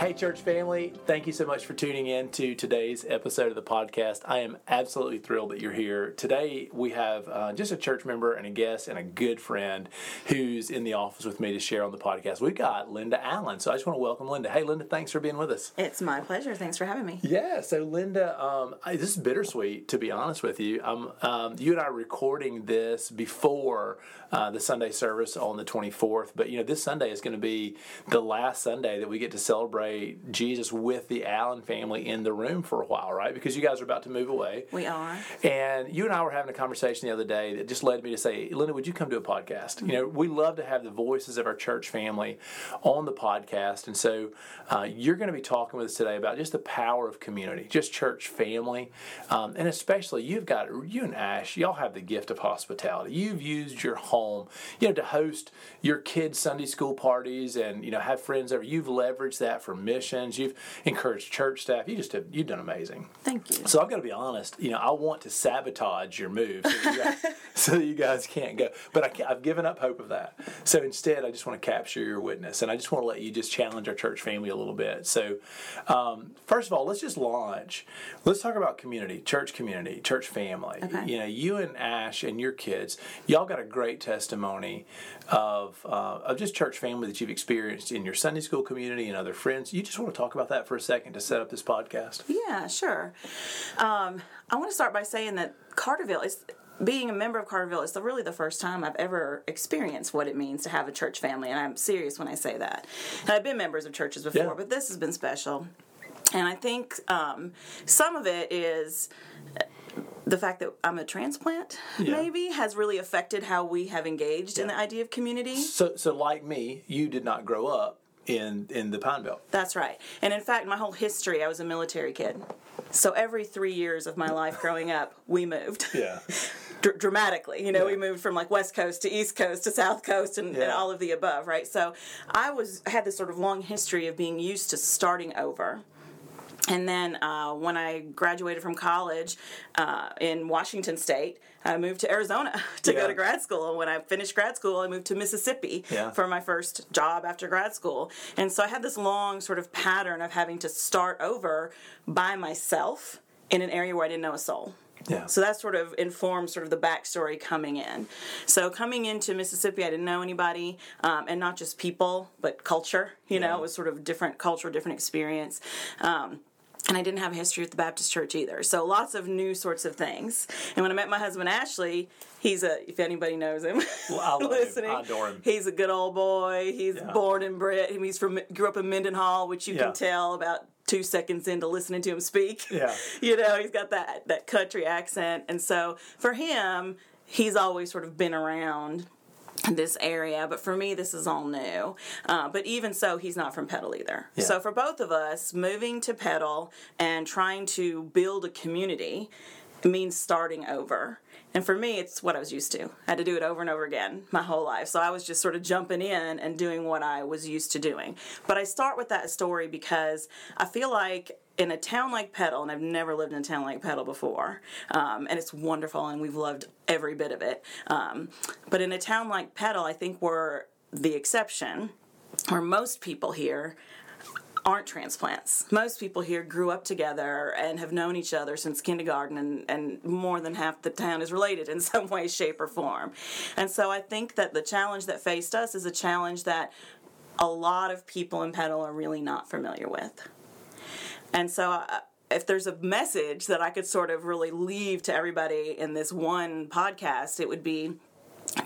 Hey, church family, thank you so much for tuning in to today's episode of the podcast. I am absolutely thrilled that you're here. Today, we have uh, just a church member and a guest and a good friend who's in the office with me to share on the podcast. We've got Linda Allen. So I just want to welcome Linda. Hey, Linda, thanks for being with us. It's my pleasure. Thanks for having me. Yeah, so Linda, um, I, this is bittersweet, to be honest with you. Um, um, you and I are recording this before uh, the Sunday service on the 24th, but you know, this Sunday is going to be the last Sunday that we get to celebrate Jesus with the Allen family in the room for a while, right? Because you guys are about to move away. We are. And you and I were having a conversation the other day that just led me to say, Linda, would you come to a podcast? Mm-hmm. You know, we love to have the voices of our church family on the podcast. And so uh, you're going to be talking with us today about just the power of community, just church family. Um, and especially, you've got, you and Ash, y'all have the gift of hospitality. You've used your home, you know, to host your kids' Sunday school parties and, you know, have friends over. You've leveraged that for missions. You've encouraged church staff. You just have, you've done amazing. Thank you. So I've got to be honest. You know, I want to sabotage your move so, you guys, so that you guys can't go. But I have given up hope of that. So instead, I just want to capture your witness, and I just want to let you just challenge our church family a little bit. So, um, first of all, let's just launch. Let's talk about community, church community, church family. Okay. You know, you and Ash and your kids, y'all got a great testimony of uh, of just church family that you've experienced in your Sunday school community and other friends. You just want to talk about that for a second to set up this podcast? Yeah, sure. Um, I want to start by saying that Carterville is being a member of Carterville is the, really the first time I've ever experienced what it means to have a church family, and I'm serious when I say that. And I've been members of churches before, Yeah. but this has been special. And I think um, some of it is the fact that I'm a transplant, Yeah. maybe, has really affected how we have engaged in the idea of community. So, so like me, you did not grow up in in the Pine Belt. That's right. And in fact, my whole history, I was a military kid. So every three years of my life growing up, we moved. Yeah. Dr- dramatically. You know, we moved from like West Coast to East Coast to South Coast and, and all of the above, right? So I was had this sort of long history of being used to starting over. And then uh, when I graduated from college uh, in Washington State, I moved to Arizona to Yeah. go to grad school. And when I finished grad school, I moved to Mississippi Yeah. for my first job after grad school. And so I had this long sort of pattern of having to start over by myself in an area where I didn't know a soul. Yeah. So that sort of informs sort of the backstory coming in. So coming into Mississippi, I didn't know anybody, um, and not just people, but culture. You know, it was sort of different culture, different experience. Um, and I didn't have a history at the Baptist church either. So lots of new sorts of things. And when I met my husband Ashley, he's a if anybody knows him, Well, I love him. listening, I adore him. he's a good old boy. He's Yeah. born and bred. He's from grew up in Mendenhall, which you Yeah. can tell about two seconds into listening to him speak. Yeah. you know, he's got that that country accent, and so for him, he's always sort of been around this area but for me this is all new. Uh, but even so he's not from Petal either. Yeah. so for both of us moving to Petal and trying to build a community means starting over. And for me it's what i was used to. I had to do it over and over again my whole life. So i was just sort of jumping in and doing what i was used to doing. But i start with that story because i feel like in a town like Petal, and I've never lived in a town like Petal before, um, and it's wonderful, and we've loved every bit of it. Um, but in a town like Petal, I think we're the exception, where most people here aren't transplants. Most people here grew up together and have known each other since kindergarten, and, and more than half the town is related in some way, shape, or form. And so I think that the challenge that faced us is a challenge that a lot of people in Petal are really not familiar with. And so, uh, if there's a message that I could sort of really leave to everybody in this one podcast, it would be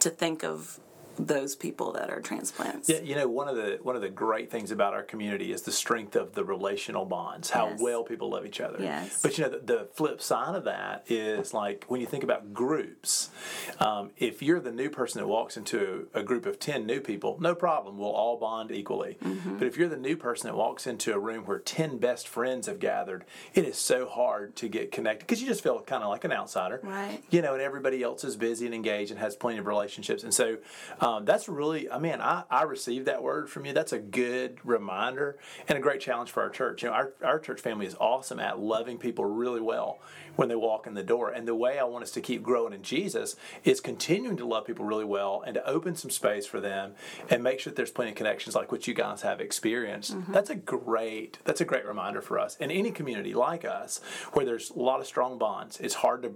to think of those people that are transplants. Yeah, you know, one of the one of the great things about our community is the strength of the relational bonds, how Yes. well people love each other. Yes. But you know, the, the flip side of that is like when you think about groups, um, if you're the new person that walks into a, group of ten new people, no problem, we'll all bond equally. Mm-hmm. But if you're the new person that walks into a room where ten best friends have gathered, it is so hard to get connected because you just feel kind of like an outsider, Right. You know, and everybody else is busy and engaged and has plenty of relationships, and so. um, that's really, I mean, I, I received that word from you. That's a good reminder and a great challenge for our church. You know, our, our church family is awesome at loving people really well when they walk in the door. And the way I want us to keep growing in Jesus is continuing to love people really well and to open some space for them and make sure that there's plenty of connections like what you guys have experienced. Mm-hmm. That's a great that's a great reminder for us. In any community like us, where there's a lot of strong bonds, it's hard to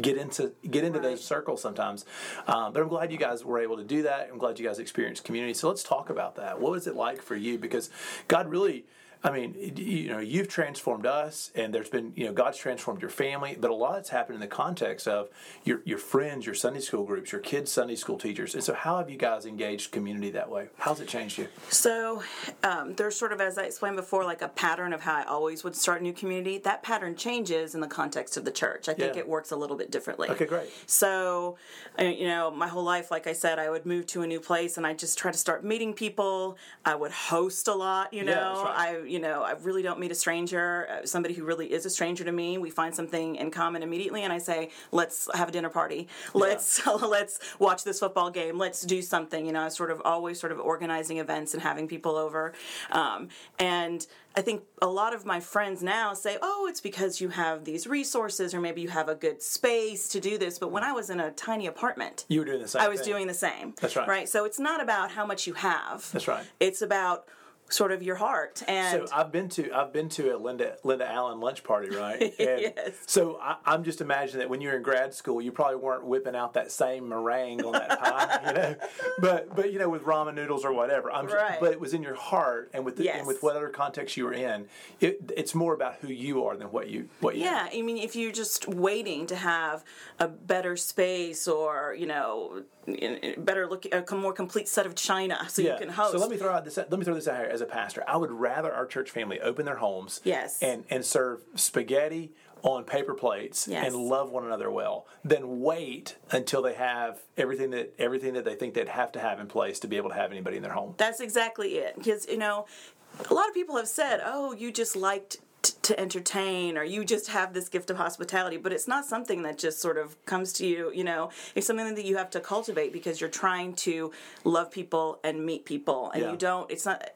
get into get into right. those circles sometimes. Um, but I'm glad you guys were able to do that. I'm glad you guys experienced community. So let's talk about that. What was it like for you? Because God really I mean, you know, you've transformed us, and there's been, you know, God's transformed your family, but a lot has happened in the context of your your friends, your Sunday school groups, your kids' Sunday school teachers. And so, how have you guys engaged community that way? How's it changed you? So, um, there's sort of, as I explained before, like a pattern of how I always would start a new community. That pattern changes in the context of the church. I think yeah. it works a little bit differently. Okay, great. So, you know, my whole life, like I said, I would move to a new place and I just try to start meeting people. I would host a lot. You know, yeah, right. I you know, I really don't meet a stranger, uh, somebody who really is a stranger to me. We find something in common immediately, and I say, "Let's have a dinner party. Let's yeah. let's watch this football game. Let's do something." You know, I sort of always sort of organizing events and having people over, um, and I think a lot of my friends now say, "Oh, it's because you have these resources, or maybe you have a good space to do this." But when I was in a tiny apartment, you were doing the same. I was thing. doing the same. That's right. Right. So it's not about how much you have. That's right. It's about sort of your heart. And so I've been to I've been to a Linda Linda Allen lunch party, right? And yes. So I, am just imagining that when you were in grad school, you probably weren't whipping out that same meringue on that pie, you know. But but you know with ramen noodles or whatever. I'm right. just, but it was in your heart and with the, yes. and with whatever context you were in. It, it's more about who you are than what you what you. Yeah, I mean, if you're just waiting to have a better space or you know better look a more complete set of china so yeah. you can host. So let me throw out this let me throw this out here as a pastor. I would rather our church family open their homes yes. and and serve spaghetti on paper plates yes. and love one another well than wait until they have everything that everything that they think they'd have to have in place to be able to have anybody in their home. That's exactly it. Because you know, a lot of people have said, "Oh, you just liked to entertain or you just have this gift of hospitality but it's not something that just sort of comes to you you know? It's something that you have to cultivate because you're trying to love people and meet people. And yeah. you don't it's not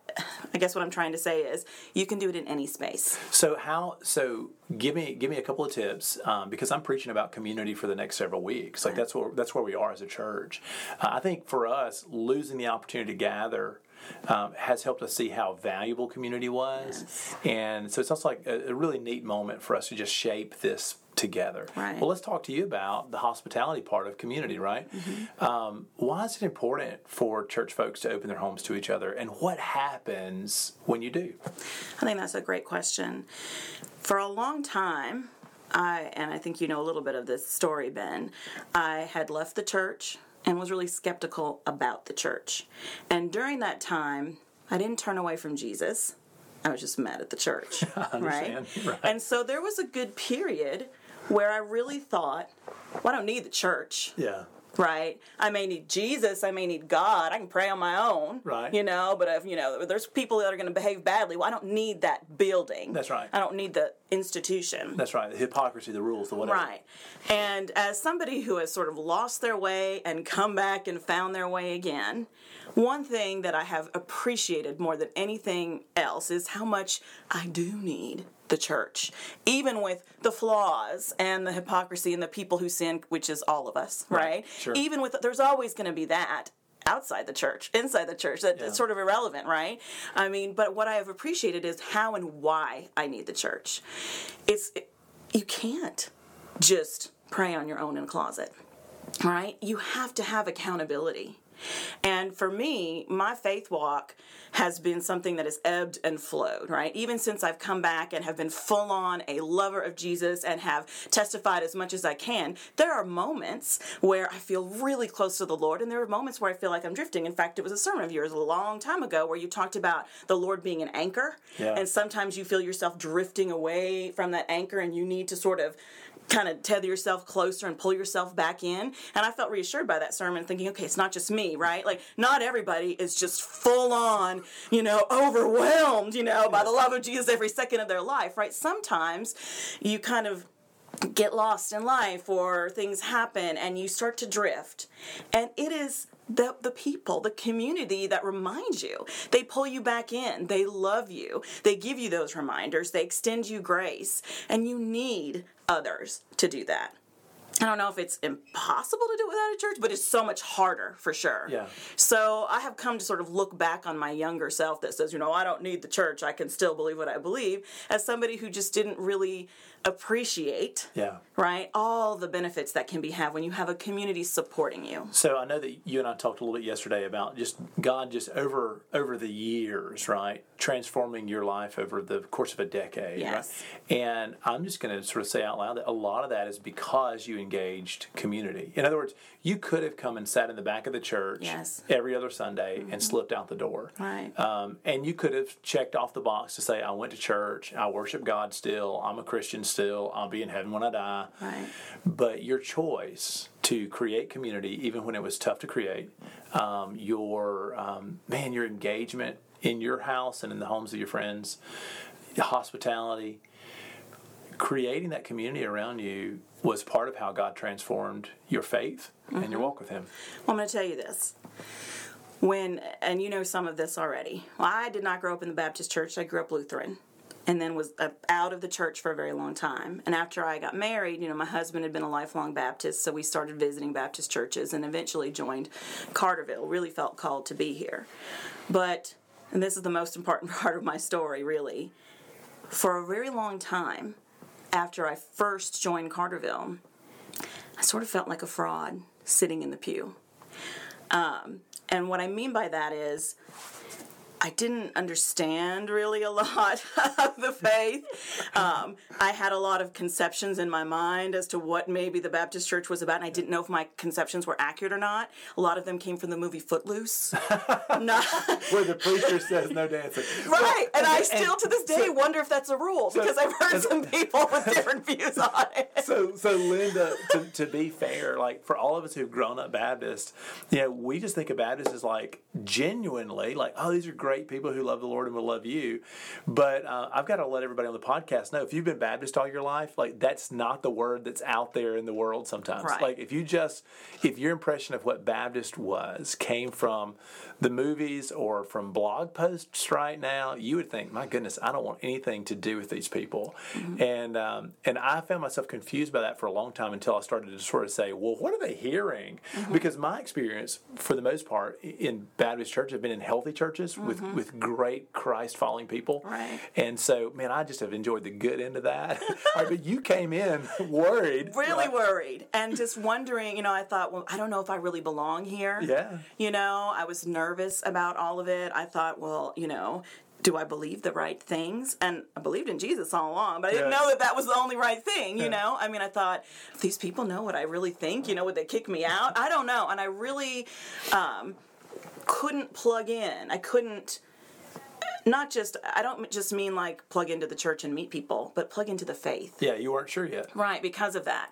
i guess what i'm trying to say is you can do it in any space. So how so give me give me a couple of tips um, because i'm preaching about community for the next several weeks. Like that's what that's where we are as a church. Uh, i think for us losing the opportunity to gather um, has helped us see how valuable community was. Yes. And so it's also like a, a, really neat moment for us to just shape this together. Right. Well, let's talk to you about the hospitality part of community, right? Mm-hmm. Um, why is it important for church folks to open their homes to each other, and what happens when you do? I think that's a great question. For a long time, I, and I think you know a little bit of this story, Ben, I had left the church and was really skeptical about the church. And during that time, I didn't turn away from Jesus. I was just mad at the church, right? right? And so there was a good period where I really thought, well, I don't need the church. Yeah right? I may need Jesus, I may need God. I can pray on my own, right? You know, but if you know, there's people that are going to behave badly. Well, I don't need that building. That's right. I don't need the institution. That's right. The hypocrisy, the rules, the whatever. Right. And as somebody who has sort of lost their way and come back and found their way again, one thing that I have appreciated more than anything else is how much I do need the church, even with the flaws and the hypocrisy and the people who sin, which is all of us, right? right? Sure. Even with there's always going to be that outside the church, inside the church. That, yeah. That's sort of irrelevant, right? I mean, but what I have appreciated is how and why I need the church. It's it, you can't just pray on your own in a closet, right? You have to have accountability. And for me, my faith walk has been something that has ebbed and flowed, right? Even since I've come back and have been full on a lover of Jesus and have testified as much as I can, there are moments where I feel really close to the Lord, and there are moments where I feel like I'm drifting. In fact, it was a sermon of yours a long time ago where you talked about the Lord being an anchor, yeah. and sometimes you feel yourself drifting away from that anchor, and you need to sort of kind of tether yourself closer and pull yourself back in. And I felt reassured by that sermon, thinking, okay, it's not just me, right? Like, not everybody is just full on, you know, overwhelmed, you know, by the love of Jesus every second of their life, right? Sometimes you kind of get lost in life or things happen and you start to drift. And it is the, the people, the community that reminds you. They pull you back in. They love you. They give you those reminders. They extend you grace. And you need others to do that. I don't know if it's impossible to do it without a church, but it's so much harder for sure. Yeah. So I have come to sort of look back on my younger self that says, you know, I don't need the church. I can still believe what I believe, as somebody who just didn't really appreciate Yeah. right all the benefits that can be had when you have a community supporting you So I know that you and I talked a little bit yesterday about just God just over over the years, right, transforming your life over the course of a decade, Yes. right? And I'm just going to sort of say out loud that a lot of that is because you engaged community. In other words, you could have come and sat in the back of the church Yes. every other Sunday and slipped out the door, Right. Um, and you could have checked off the box to say, "I went to church, I worship God still, I'm a Christian still, I'll be in heaven when I die." right But your choice to create community, even when it was tough to create, um, your um, man, your engagement in your house and in the homes of your friends, hospitality, creating that community around you was part of how God transformed your faith and your walk with Him. Well, I'm going to tell you this. When, and you know some of this already. Well, I did not grow up in the Baptist church. I grew up Lutheran and then was uh, out of the church for a very long time. And after I got married, you know, my husband had been a lifelong Baptist, so we started visiting Baptist churches and eventually joined Carterville. Really felt called to be here. But, and this is the most important part of my story, really. For a very long time, after I first joined Carterville, I sort of felt like a fraud sitting in the pew. Um, and what I mean by that is, I didn't understand really a lot of the faith. Um, I had a lot of conceptions in my mind as to what maybe the Baptist church was about, and I didn't know if my conceptions were accurate or not. A lot of them came from the movie Footloose. not, Where the preacher says no dancing. right, and I still to this day wonder if that's a rule because I've heard some people with different views on it. so so Linda, to, to be fair, like for all of us who've grown up Baptist, you know, we just think of Baptist as like genuinely like, oh, these are great people who love the Lord and will love you. But uh, I've got to let everybody on the podcast know if you've been Baptist all your life, like that's not the word that's out there in the world sometimes. Right. Like if you just if your impression of what Baptist was came from the movies or from blog posts right now, you would think, my goodness, I don't want anything to do with these people. Mm-hmm. And um, and I found myself confused by that for a long time until I started to sort of say, well, what are they hearing? Mm-hmm. Because my experience, for the most part, in Baptist church, have been in healthy churches with mm-hmm. with great Christ following people. Right. And so, man, I just have enjoyed the good end of that. Right, but you came in worried. really right? worried and just wondering you know i thought well i don't know if i really belong here Yeah. you know i was nervous about all of it i thought well you know do I believe the right things? And I believed in Jesus all along, but I didn't Yeah. know that that was the only right thing, you Yeah. know? I mean, I thought, these people know what I really think, you know, would they kick me out? I don't know. And I really um, couldn't plug in. I couldn't, not just, I don't just mean like plug into the church and meet people, but plug into the faith. Yeah, you weren't sure yet. Right, because of that.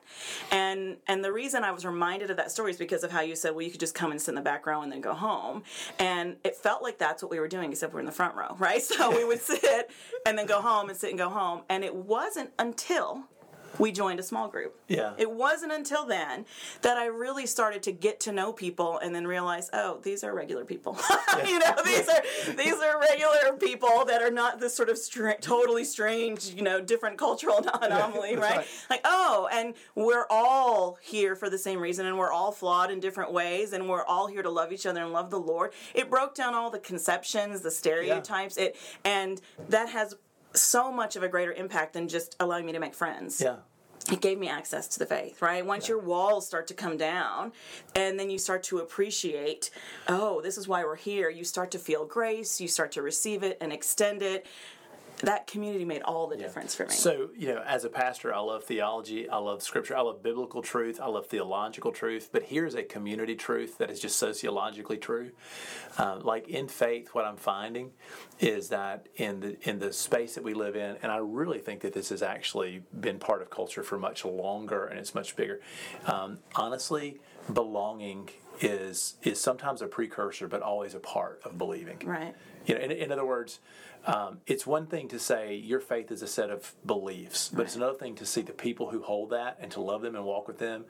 And and the reason I was reminded of that story is because of how you said, well, you could just come and sit in the back row and then go home. And it felt like that's what we were doing, except we're in the front row, right? So we would sit and then go home and sit and go home. And it wasn't until we joined a small group. Yeah. It wasn't until then that I really started to get to know people and then realize, oh, these are regular people. you know, these are these are regular people that are not this sort of stra- totally strange, you know, different cultural anomaly, that's right? right. Like, oh, and we're all here for the same reason and we're all flawed in different ways and we're all here to love each other and love the Lord. It broke down all the conceptions, the stereotypes, it and that has so much of a greater impact than just allowing me to make friends Yeah. it gave me access to the faith, right? Once your walls start to come down and then you start to appreciate, oh, this is why we're here, you start to feel grace, you start to receive it and extend it. That community made all the difference for me. So, you know, as a pastor, I love theology, I love scripture, I love biblical truth, I love theological truth, but here's a community truth that is just sociologically true. Uh, like in faith, what I'm finding is that in the in the space that we live in, and I really think that this has actually been part of culture for much longer and it's much bigger. Um, honestly, belonging is is sometimes a precursor, but always a part of believing. right. You know, in, in other words, um, it's one thing to say your faith is a set of beliefs, but right. it's another thing to see the people who hold that and to love them and walk with them.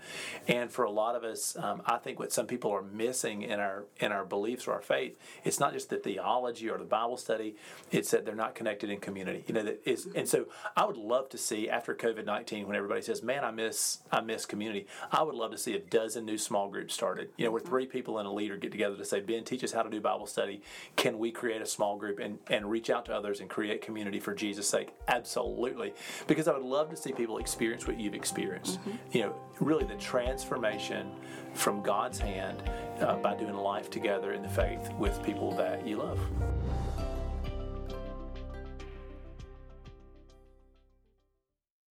And for a lot of us, um, I think what some people are missing in our in our beliefs or our faith, it's not just the theology or the Bible study; it's that they're not connected in community. You know, that is, and so I would love to see after COVID nineteen, when everybody says, "Man, I miss I miss community," I would love to see a dozen new small groups started. You know, where three people and a leader get together to say, "Ben, teach us how to do Bible study. Can we create a small group and and reach out to others and create community for Jesus' sake? Absolutely. Because I would love to see people experience what you've experienced. Mm-hmm. You know, really the transformation from God's hand uh, by doing life together in the faith with people that you love.